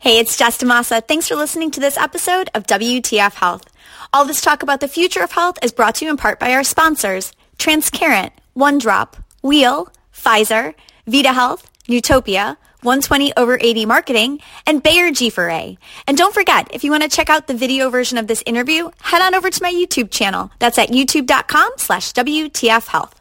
Hey, it's Jess DaMassa. Thanks for listening to this episode of WTF Health. All this talk about the future of health is brought to you in part by our sponsors, Transcarent, OneDrop, Wheel, Pfizer, Vida Health, Newtopia, 120 over 80 marketing, and Bayer G4A. And don't forget, if you want to check out the video version of this interview, head on over to my YouTube channel. That's at youtube.com slash WTF Health.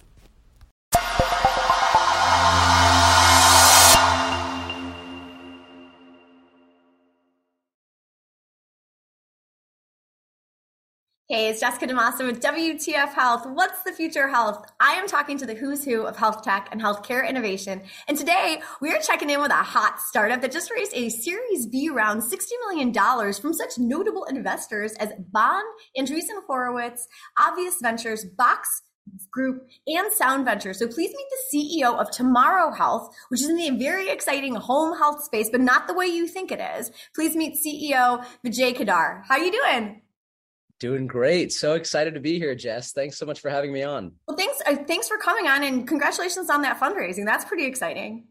Hey, it's Jessica DaMassa with WTF Health. What's the future of health? I am talking to the who's who of health tech and healthcare innovation. And today we are checking in with a hot startup that just raised a Series B round, $60 million from such notable investors as Bond, Andreessen Horowitz, Obvious Ventures, Box Group, and Sound Ventures. So please meet the CEO of Tomorrow Health, which is in the very exciting home health space, but not the way you think it is. Please meet CEO Vijay Kedar. How are you doing? Doing great. So excited to be here, Jess. Thanks so much for having me on. Well, thanks. Uh, thanks for coming on, and congratulations on that fundraising. That's pretty exciting.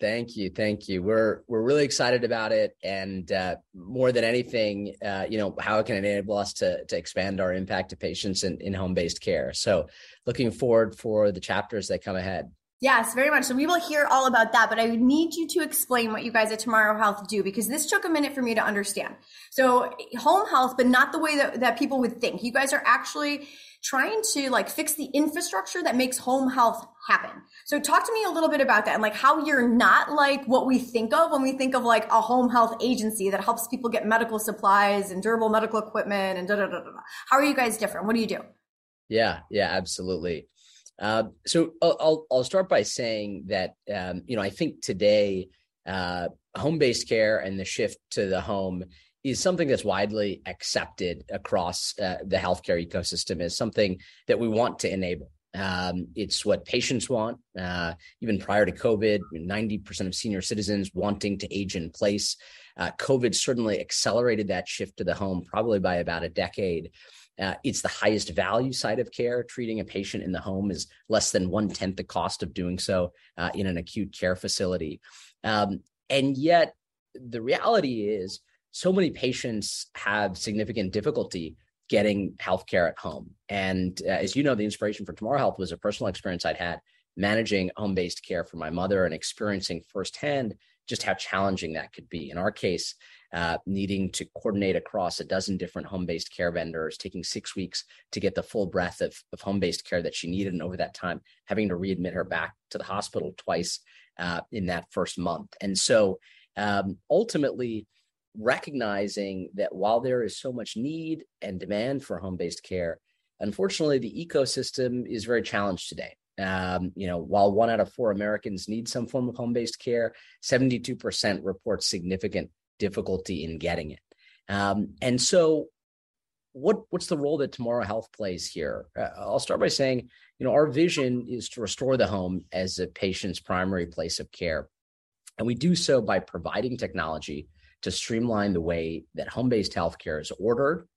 Thank you, thank you. We're we're really excited about it, and uh, more than anything, uh, you know, how it can enable us to to expand our impact to patients in, in home based care. So, looking forward for the chapters that come ahead. Yes, very much. So we will hear all about that, but I need you to explain what you guys at Tomorrow Health do because this took a minute for me to understand. So home health, but not the way that, that people would think. You guys are actually trying to like fix the infrastructure that makes home health happen. So talk to me a little bit about that and like how you're not like what we think of when we think of like a home health agency that helps people get medical supplies and durable medical equipment and da da da da. How are you guys different? What do you do? Yeah, yeah, absolutely. Uh, so I'll, I'll start by saying that um, you know I think today uh, home-based care and the shift to the home is something that's widely accepted across uh, the healthcare ecosystem as something that we want to enable. Um, it's what patients want. Uh, even prior to COVID, 90% of senior citizens wanting to age in place. Uh, COVID certainly accelerated that shift to the home, probably by about a decade. Uh, it's the highest value side of care. Treating a patient in the home is less than one tenth the cost of doing so uh, in an acute care facility. Um, and yet, the reality is, so many patients have significant difficulty getting healthcare at home. And uh, as you know, the inspiration for Tomorrow Health was a personal experience I'd had managing home based care for my mother and experiencing firsthand just how challenging that could be. In our case, uh, needing to coordinate across a dozen different home based care vendors, taking six weeks to get the full breadth of, of home based care that she needed. And over that time, having to readmit her back to the hospital twice uh, in that first month. And so um, ultimately, recognizing that while there is so much need and demand for home based care, unfortunately, the ecosystem is very challenged today. Um, you know, while one out of four Americans need some form of home based care, 72% report significant difficulty in getting it. Um, and so, what what's the role that Tomorrow Health plays here? Uh, I'll start by saying, you know, our vision is to restore the home as a patient's primary place of care, and we do so by providing technology to streamline the way that home-based healthcare is ordered,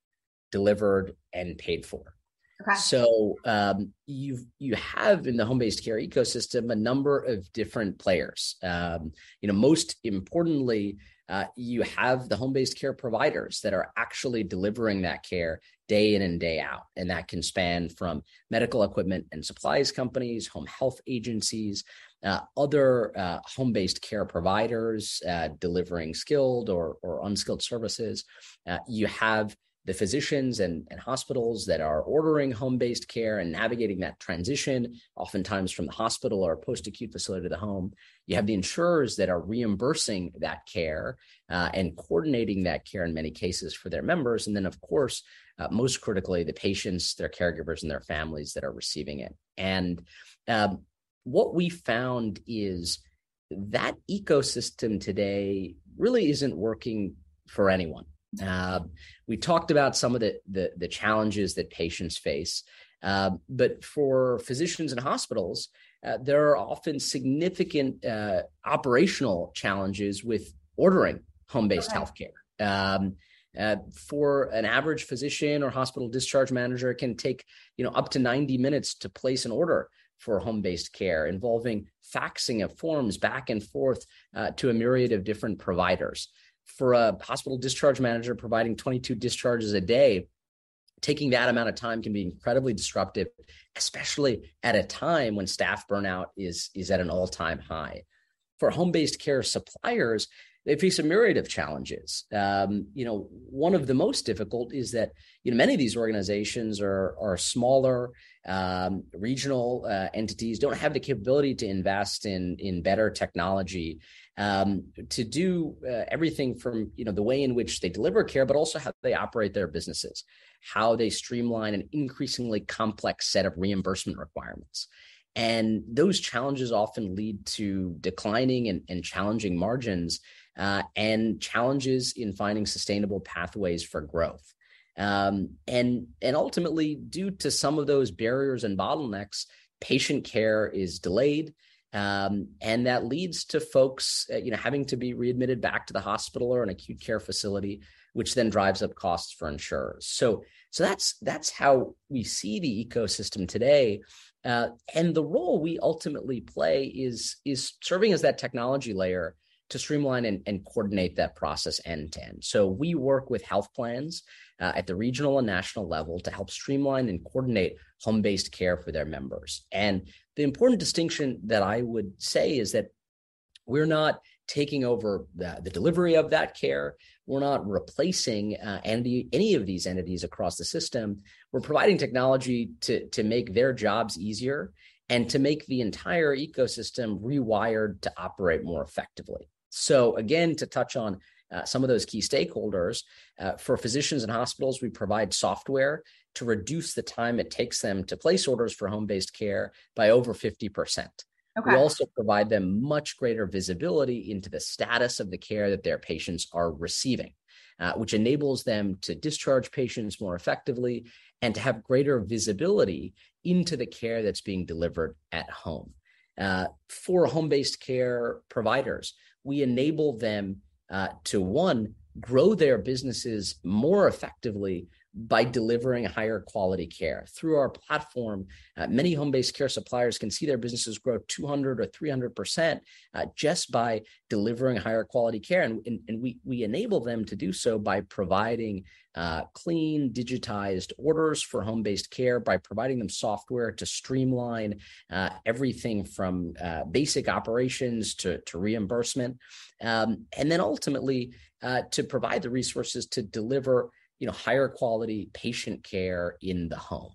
delivered, and paid for. Okay. So um, you you have in the home-based care ecosystem a number of different players. Um, you know, most importantly, uh, you have the home-based care providers that are actually delivering that care day in and day out, and that can span from medical equipment and supplies companies, home health agencies, uh, other uh, home-based care providers uh, delivering skilled or or unskilled services. Uh, you have the physicians and, and hospitals that are ordering home based care and navigating that transition, oftentimes from the hospital or post acute facility to the home. You have the insurers that are reimbursing that care uh, and coordinating that care in many cases for their members. And then, of course, uh, most critically, the patients, their caregivers, and their families that are receiving it. And um, what we found is that ecosystem today really isn't working for anyone. Uh, we talked about some of the, the, the challenges that patients face, uh, but for physicians and hospitals, uh, there are often significant uh, operational challenges with ordering home-based okay. healthcare. Um, uh, for an average physician or hospital discharge manager, it can take you know up to 90 minutes to place an order for home-based care, involving faxing of forms back and forth uh, to a myriad of different providers. For a hospital discharge manager providing 22 discharges a day, taking that amount of time can be incredibly disruptive, especially at a time when staff burnout is, is at an all time high. For home based care suppliers, they face a myriad of challenges. Um, you know, one of the most difficult is that you know many of these organizations are are smaller, um, regional uh, entities don't have the capability to invest in in better technology um, to do uh, everything from you know the way in which they deliver care, but also how they operate their businesses, how they streamline an increasingly complex set of reimbursement requirements. And those challenges often lead to declining and, and challenging margins uh, and challenges in finding sustainable pathways for growth. Um, and and ultimately, due to some of those barriers and bottlenecks, patient care is delayed, um, and that leads to folks, uh, you know, having to be readmitted back to the hospital or an acute care facility, which then drives up costs for insurers. So, so that's that's how we see the ecosystem today. Uh, and the role we ultimately play is is serving as that technology layer to streamline and, and coordinate that process end to end. So we work with health plans uh, at the regional and national level to help streamline and coordinate home based care for their members. And the important distinction that I would say is that we're not taking over the, the delivery of that care. We're not replacing uh, any, any of these entities across the system. We're providing technology to, to make their jobs easier and to make the entire ecosystem rewired to operate more effectively. So, again, to touch on uh, some of those key stakeholders, uh, for physicians and hospitals, we provide software to reduce the time it takes them to place orders for home based care by over 50%. Okay. We also provide them much greater visibility into the status of the care that their patients are receiving, uh, which enables them to discharge patients more effectively and to have greater visibility into the care that's being delivered at home. Uh, for home based care providers, we enable them uh, to one, grow their businesses more effectively by delivering higher quality care. Through our platform, uh, many home based care suppliers can see their businesses grow 200 or 300% uh, just by delivering higher quality care. And, and, and, we, we enable them to do so by providing uh, clean, digitized orders for home based care, by providing them software to streamline uh, everything from uh, basic operations to, to reimbursement. Um, and then ultimately, uh, to provide the resources to deliver you know higher quality patient care in the home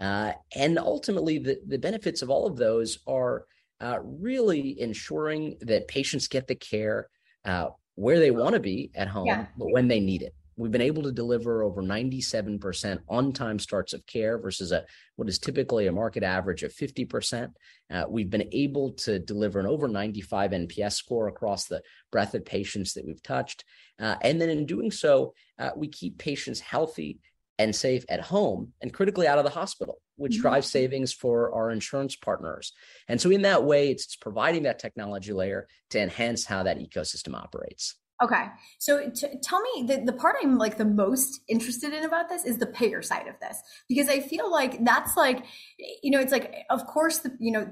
uh, and ultimately the, the benefits of all of those are uh, really ensuring that patients get the care uh, where they want to be at home yeah. but when they need it We've been able to deliver over 97% on time starts of care versus a, what is typically a market average of 50%. Uh, we've been able to deliver an over 95 NPS score across the breadth of patients that we've touched. Uh, and then in doing so, uh, we keep patients healthy and safe at home and critically out of the hospital, which mm-hmm. drives savings for our insurance partners. And so, in that way, it's providing that technology layer to enhance how that ecosystem operates. Okay. So t- tell me the, the part I'm like the most interested in about this is the payer side of this, because I feel like that's like, you know, it's like, of course, the, you know,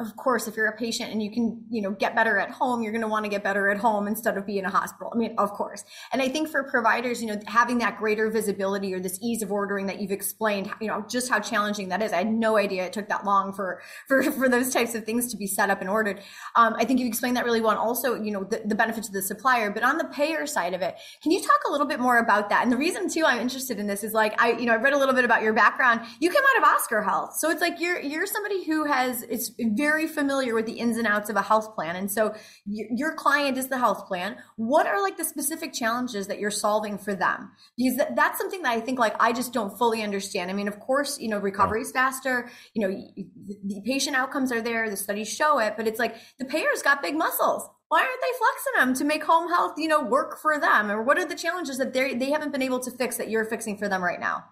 of course, if you're a patient and you can, you know, get better at home, you're going to want to get better at home instead of be in a hospital. I mean, of course. And I think for providers, you know, having that greater visibility or this ease of ordering that you've explained, you know, just how challenging that is. I had no idea it took that long for, for, for those types of things to be set up and ordered. Um, I think you explained that really well. And also, you know, the, the benefits of the supplier but on the payer side of it, can you talk a little bit more about that? And the reason too I'm interested in this is like I, you know, I read a little bit about your background. You came out of Oscar Health, so it's like you're you're somebody who has is very familiar with the ins and outs of a health plan, and so your client is the health plan. What are like the specific challenges that you're solving for them? Because that's something that I think like I just don't fully understand. I mean, of course, you know, recovery is faster. You know, the patient outcomes are there, the studies show it, but it's like the payers got big muscles why aren't they flexing them to make home health, you know, work for them? Or what are the challenges that they they haven't been able to fix that you're fixing for them right now?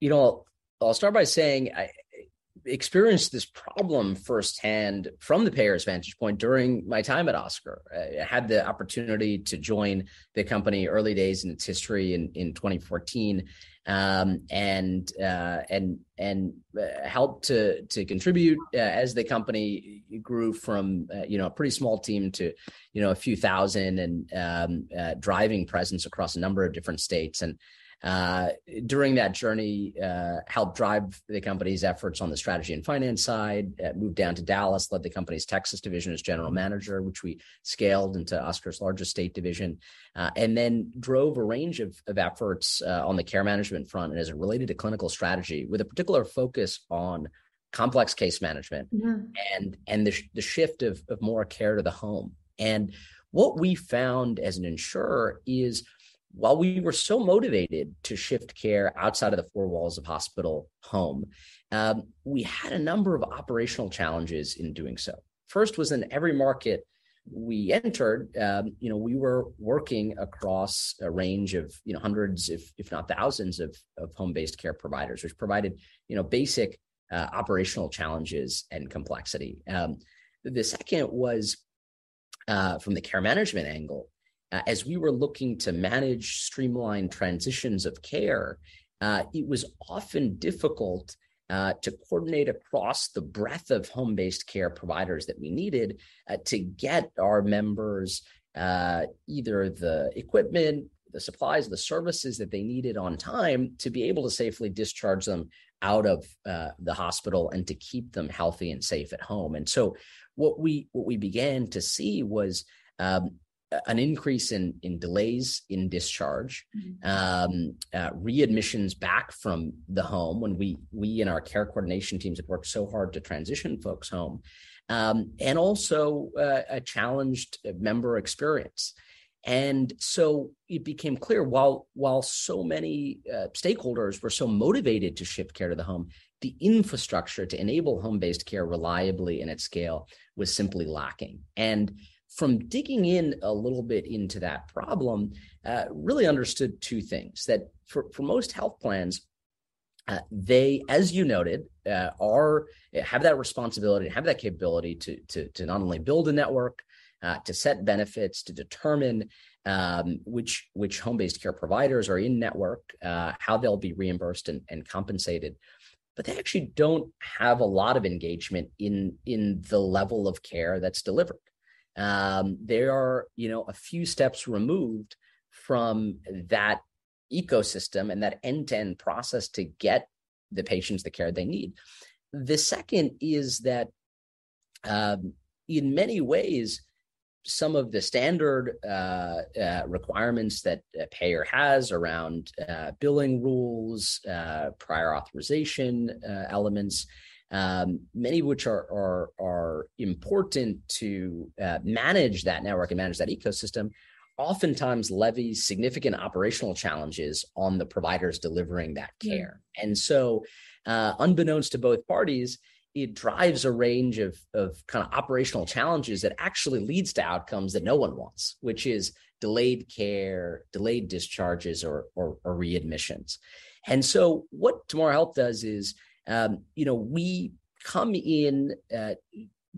You know, I'll start by saying I experienced this problem firsthand from the payer's vantage point during my time at Oscar. I had the opportunity to join the company early days in its history in, in 2014 um, and uh, and and uh, helped to to contribute uh, as the company grew from uh, you know a pretty small team to you know a few thousand and um, uh, driving presence across a number of different states. And uh, during that journey, uh, helped drive the company's efforts on the strategy and finance side. Uh, moved down to Dallas, led the company's Texas division as general manager, which we scaled into Oscar's largest state division, uh, and then drove a range of, of efforts uh, on the care management front and as it related to clinical strategy, with a particular focus on complex case management mm-hmm. and and the, the shift of, of more care to the home. And what we found as an insurer is while we were so motivated to shift care outside of the four walls of hospital home, um, we had a number of operational challenges in doing so. First was in every market we entered, um, you know, we were working across a range of, you know, hundreds, if if not thousands, of of home-based care providers, which provided, you know, basic uh, operational challenges and complexity. Um, the second was uh, from the care management angle uh, as we were looking to manage streamlined transitions of care, uh, it was often difficult uh, to coordinate across the breadth of home based care providers that we needed uh, to get our members uh, either the equipment, the supplies, the services that they needed on time to be able to safely discharge them out of uh, the hospital and to keep them healthy and safe at home. And so, what we what we began to see was um, an increase in in delays in discharge, mm-hmm. um, uh, readmissions back from the home when we we and our care coordination teams had worked so hard to transition folks home, um, and also uh, a challenged member experience. And so it became clear while while so many uh, stakeholders were so motivated to shift care to the home, the infrastructure to enable home based care reliably and at scale was simply lacking. And from digging in a little bit into that problem, uh, really understood two things that for, for most health plans, uh, they, as you noted, uh, are have that responsibility, and have that capability to to to not only build a network, uh, to set benefits, to determine um, which which home based care providers are in network, uh, how they'll be reimbursed and, and compensated, but they actually don't have a lot of engagement in in the level of care that's delivered um, they are you know a few steps removed from that ecosystem and that end-to-end process to get the patients the care they need. The second is that um, in many ways some of the standard uh, uh, requirements that a payer has around uh, billing rules, uh, prior authorization uh, elements, um, many of which are are, are important to uh, manage that network and manage that ecosystem, oftentimes levies significant operational challenges on the providers delivering that care. Yeah. And so, uh, unbeknownst to both parties, it drives a range of of kind of operational challenges that actually leads to outcomes that no one wants, which is delayed care, delayed discharges, or or, or readmissions. And so, what Tomorrow Health does is um, you know, we come in uh,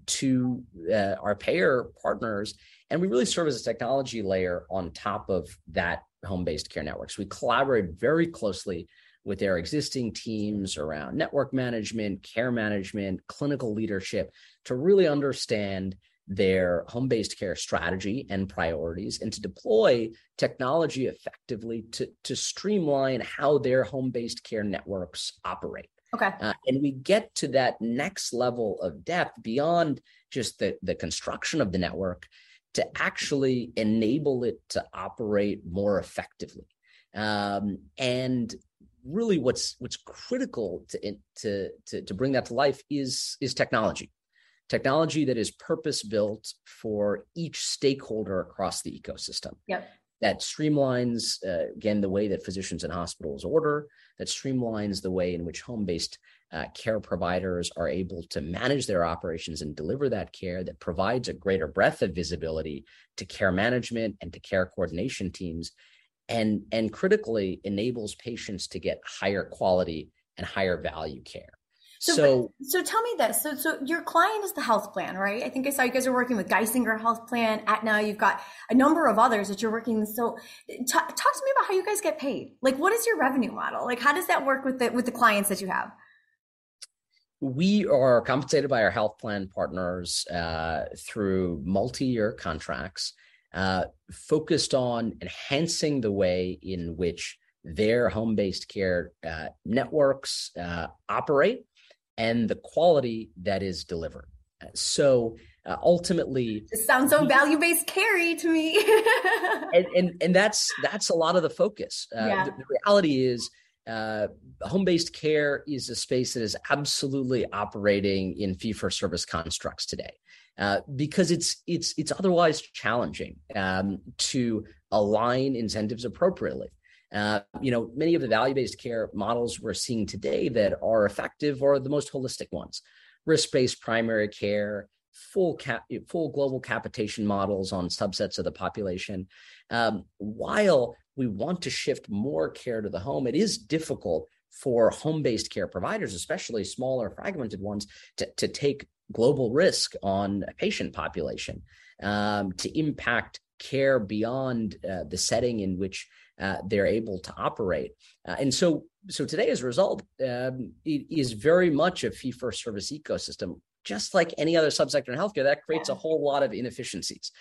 to uh, our payer partners and we really serve as a technology layer on top of that home-based care network. So we collaborate very closely with their existing teams around network management, care management, clinical leadership to really understand their home based care strategy and priorities and to deploy technology effectively to, to streamline how their home based care networks operate. Okay. Uh, and we get to that next level of depth beyond just the, the construction of the network to actually enable it to operate more effectively. Um, and really what's what's critical to, to to to bring that to life is is technology technology that is purpose built for each stakeholder across the ecosystem yep that streamlines uh, again the way that physicians and hospitals order that streamlines the way in which home-based uh, care providers are able to manage their operations and deliver that care that provides a greater breadth of visibility to care management and to care coordination teams and and critically enables patients to get higher quality and higher value care So, so, so, tell me this. So, so your client is the health plan, right? I think I saw you guys are working with Geisinger Health Plan, Aetna. You've got a number of others that you're working with. So, t- talk to me about how you guys get paid. Like, what is your revenue model? Like, how does that work with the with the clients that you have? We are compensated by our health plan partners uh, through multi-year contracts, uh, focused on enhancing the way in which their home-based care uh, networks uh, operate and the quality that is delivered. So uh, ultimately, it sounds so value based carry to me. and, and, and that's that's a lot of the focus. Uh, yeah. the, the, reality is, uh, home based care is a space that is absolutely operating in fee for service constructs today. Uh, because it's it's it's otherwise challenging um, to align incentives appropriately. Uh, you know, many of the value-based care models we're seeing today that are effective are the most holistic ones: risk-based primary care, full cap, full global capitation models on subsets of the population. Um, while we want to shift more care to the home, it is difficult for home-based care providers, especially smaller, fragmented ones, to, to take global risk on a patient population um, to impact care beyond uh, the setting in which uh, they're able to operate. Uh, and so, so today, as a result, um, it is very much a fee for service ecosystem, just like any other subsector in healthcare. That creates a whole lot of inefficiencies.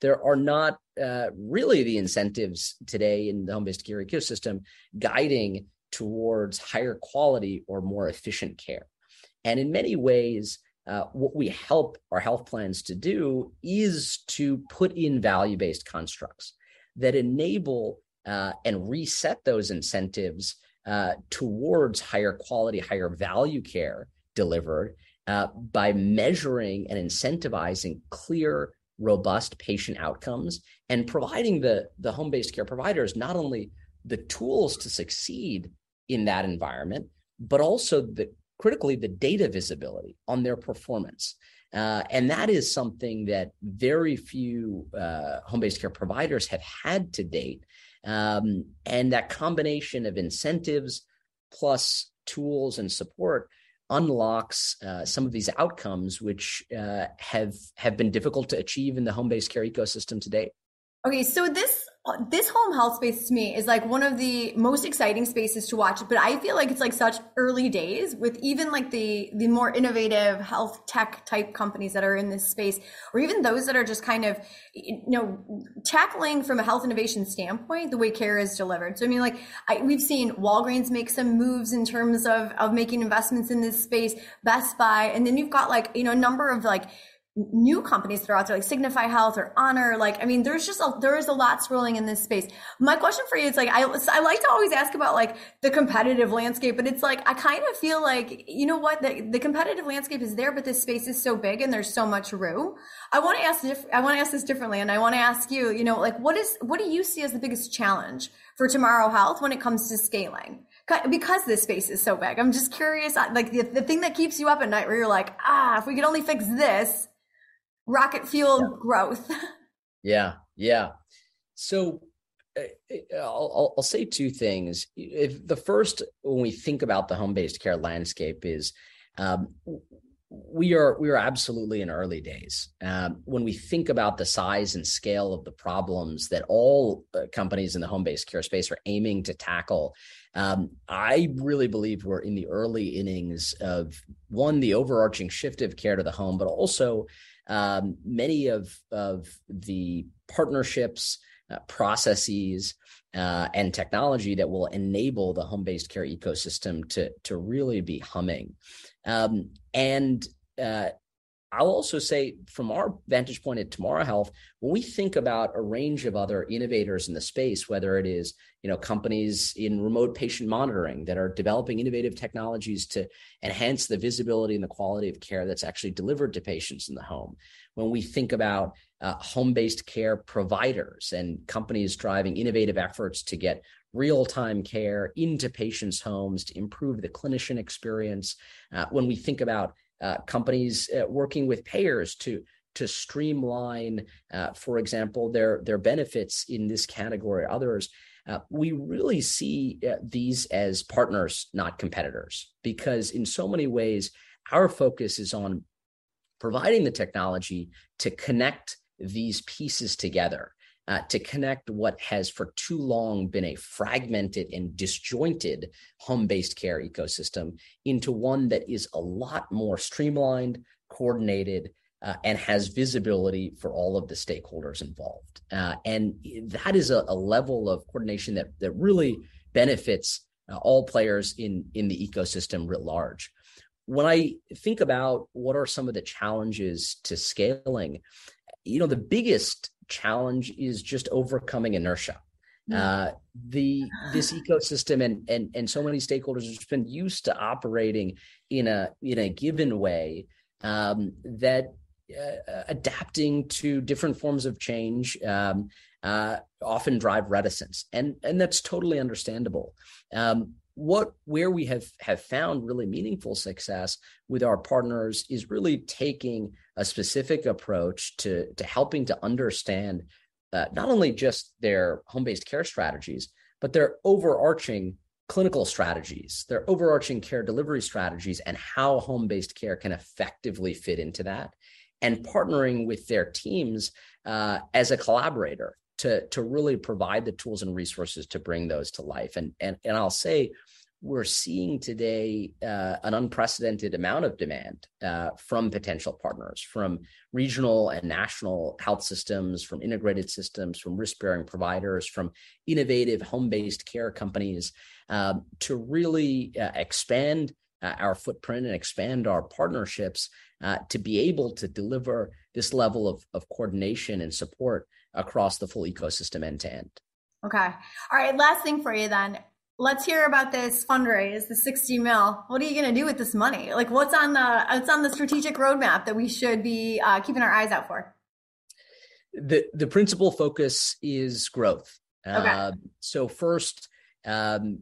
There are not uh, really the incentives today in the home based care ecosystem guiding towards higher quality or more efficient care. And in many ways, uh, what we help our health plans to do is to put in value based constructs that enable uh, and reset those incentives uh, towards higher quality, higher value care delivered uh, by measuring and incentivizing clear, robust patient outcomes and providing the, the home based care providers not only the tools to succeed in that environment, but also the critically the data visibility on their performance. Uh, and that is something that very few uh, home based care providers have had to date. Um, and that combination of incentives plus tools and support unlocks uh, some of these outcomes which uh, have have been difficult to achieve in the home-based care ecosystem today. Okay, so this this home health space to me is like one of the most exciting spaces to watch but i feel like it's like such early days with even like the the more innovative health tech type companies that are in this space or even those that are just kind of you know tackling from a health innovation standpoint the way care is delivered. So i mean like I, we've seen walgreens make some moves in terms of of making investments in this space best buy and then you've got like you know a number of like new companies that are out there like Signify Health or Honor. Like, I mean, there's just a, there is a lot swirling in this space. My question for you is like, I, I like to always ask about like the competitive landscape, but it's like, I kind of feel like, you know what, the, the competitive landscape is there, but this space is so big and there's so much room. I want to ask, I want to ask this differently. And I want to ask you, you know, like, what is, what do you see as the biggest challenge for Tomorrow Health when it comes to scaling? because this space is so big. I'm just curious, like the, the thing that keeps you up at night where you're like, ah, if we could only fix this, rocket fuel yeah. growth. yeah, yeah. So uh, uh, I'll, I'll, say two things. If the first, when we think about the home-based care landscape, is um, we are we are absolutely in early days. Um, when we think about the size and scale of the problems that all uh, companies in the home-based care space are aiming to tackle, um, I really believe we're in the early innings of one the overarching shift of care to the home, but also um, many of of the partnerships, uh, processes, uh, and technology that will enable the home based care ecosystem to to really be humming. Um, and uh, I'll also say, from our vantage point at Tomorrow Health, when we think about a range of other innovators in the space, whether it is you know companies in remote patient monitoring that are developing innovative technologies to enhance the visibility and the quality of care that's actually delivered to patients in the home, when we think about uh, home-based care providers and companies driving innovative efforts to get real-time care into patients' homes to improve the clinician experience, uh, when we think about uh, companies uh, working with payers to to streamline, uh, for example, their their benefits in this category, others. uh, we really see these as partners, not competitors, because in so many ways, our focus is on providing the technology to connect these pieces together. Uh, to connect what has for too long been a fragmented and disjointed home based care ecosystem into one that is a lot more streamlined, coordinated, uh, and has visibility for all of the stakeholders involved. Uh, and that is a, a, level of coordination that that really benefits uh, all players in in the ecosystem writ large. When I think about what are some of the challenges to scaling, you know, the biggest challenge is just overcoming inertia. Uh, the this ecosystem and and and so many stakeholders have been used to operating in a in a given way um, that uh, adapting to different forms of change um, uh, often drive reticence, and and that's totally understandable. Um, what where we have have found really meaningful success with our partners is really taking a specific approach to to helping to understand uh, not only just their home based care strategies, but their overarching clinical strategies, their overarching care delivery strategies, and how home based care can effectively fit into that and partnering with their teams uh, as a collaborator to to really provide the tools and resources to bring those to life. And and and I'll say we're seeing today uh, an unprecedented amount of demand uh, from potential partners, from regional and national health systems, from integrated systems, from risk bearing providers, from innovative home based care companies um, to really uh, expand uh, our footprint and expand our partnerships uh, to be able to deliver this level of, of coordination and support across the full ecosystem end to end. Okay. All right. Last thing for you then. Let's hear about this fundraise, the 60 mil. What are you going to do with this money? Like what's on the, what's on the strategic roadmap that we should be uh, keeping our eyes out for? The, the principal focus is growth. Okay. Uh, so first, um,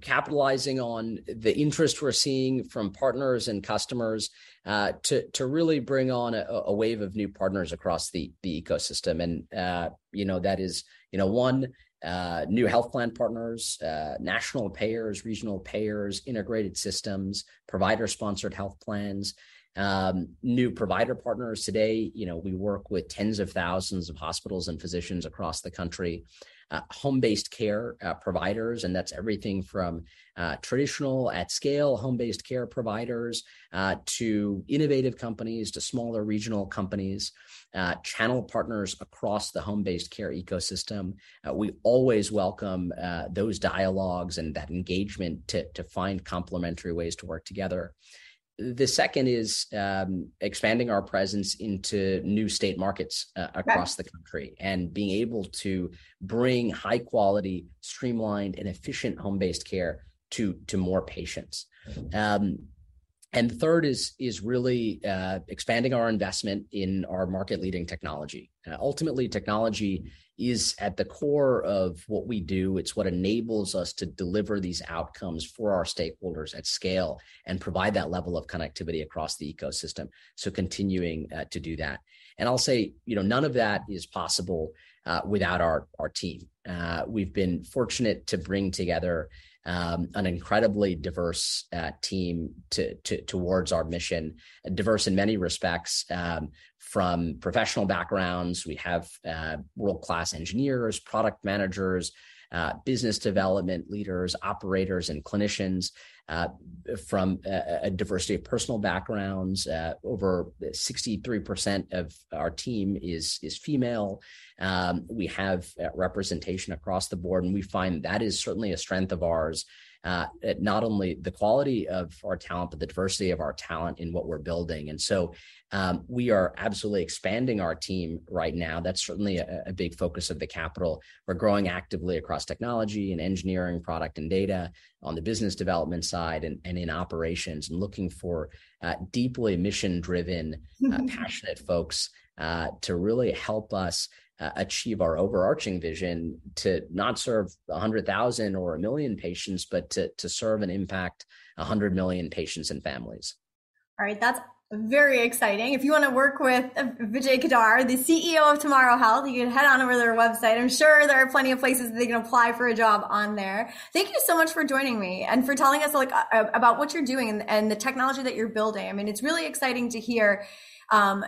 capitalizing on the interest we're seeing from partners and customers uh, to to really bring on a, a, wave of new partners across the the ecosystem, and uh, you know that is you know one uh, new health plan partners, uh, national payers, regional payers, integrated systems, provider sponsored health plans. Um, new provider partners today, you know, we work with tens of thousands of hospitals and physicians across the country uh, home-based care uh, providers, and that's everything from uh, traditional at scale home-based care providers uh, to innovative companies to smaller regional companies, uh, channel partners across the home-based care ecosystem. Uh, we always welcome those dialogues and that engagement to to find complementary ways to work together. The second is um, expanding our presence into new state markets uh, across the country and being able to bring high quality, streamlined, and efficient home based care to to more patients. Um, and the third is is really uh, expanding our investment in our market leading technology. Uh, ultimately, technology is at the core of what we do. It's what enables us to deliver these outcomes for our stakeholders at scale and provide that level of connectivity across the ecosystem. So continuing uh, to do that. And I'll say, you know, none of that is possible uh, without our our team. Uh, we've been fortunate to bring together um, an incredibly diverse uh, team to, to, towards our mission, diverse in many respects. Um, from professional backgrounds, we have uh, world class engineers, product managers, uh, business development leaders, operators, and clinicians uh, from a, a, diversity of personal backgrounds. Uh, over 63% of our team is, is female. Um, we have uh, representation across the board, and we find that is certainly a strength of ours uh, not only the quality of our talent, but the diversity of our talent in what we're building. And so um, we are absolutely expanding our team right now. That's certainly a, a, big focus of the capital. We're growing actively across technology and engineering, product and data on the business development side and, and in operations and looking for uh, deeply mission driven, uh, passionate folks uh, to really help us uh, achieve our overarching vision to not serve 100,000 or a million patients, but to, to serve and impact 100 million patients and families. All right, that's very exciting. If you want to work with uh, Vijay Kedar, the CEO of Tomorrow Health, you can head on over to their website. I'm sure there are plenty of places that they can apply for a job on there. Thank you so much for joining me and for telling us like uh, uh, about what you're doing and, and the technology that you're building. I mean, it's really exciting to hear um,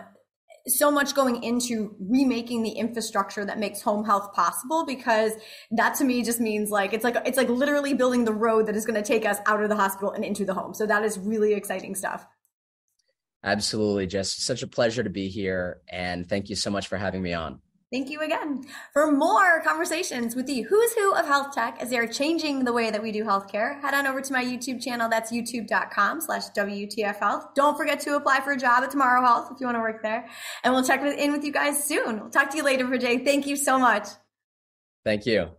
so much going into remaking the infrastructure that makes home health possible because that to me just means like it's like it's like literally building the road that is going to take us out of the hospital and into the home so that is really exciting stuff Absolutely, Jess. Such a pleasure to be here. And thank you so much for having me on. Thank you again. For more conversations with the who's who of health tech as they're changing the way that we do healthcare, head on over to my YouTube channel. That's youtube.com slash WTF Health. Don't forget to apply for a job at Tomorrow Health if you want to work there. And we'll check in with you guys soon. We'll talk to you later, Vijay. Thank you so much. Thank you.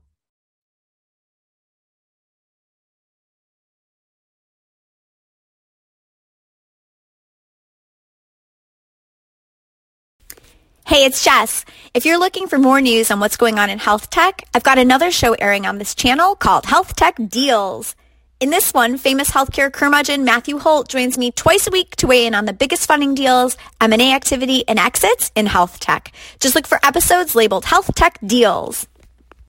Hey, it's Jess. If you're looking for more news on what's going on in health tech, I've got another show airing on this channel called Health Tech Deals. In this one, famous healthcare curmudgeon Matthew Holt joins me twice a week to weigh in on the biggest funding deals, M&A activity, and exits in health tech. Just look for episodes labeled Health Tech Deals.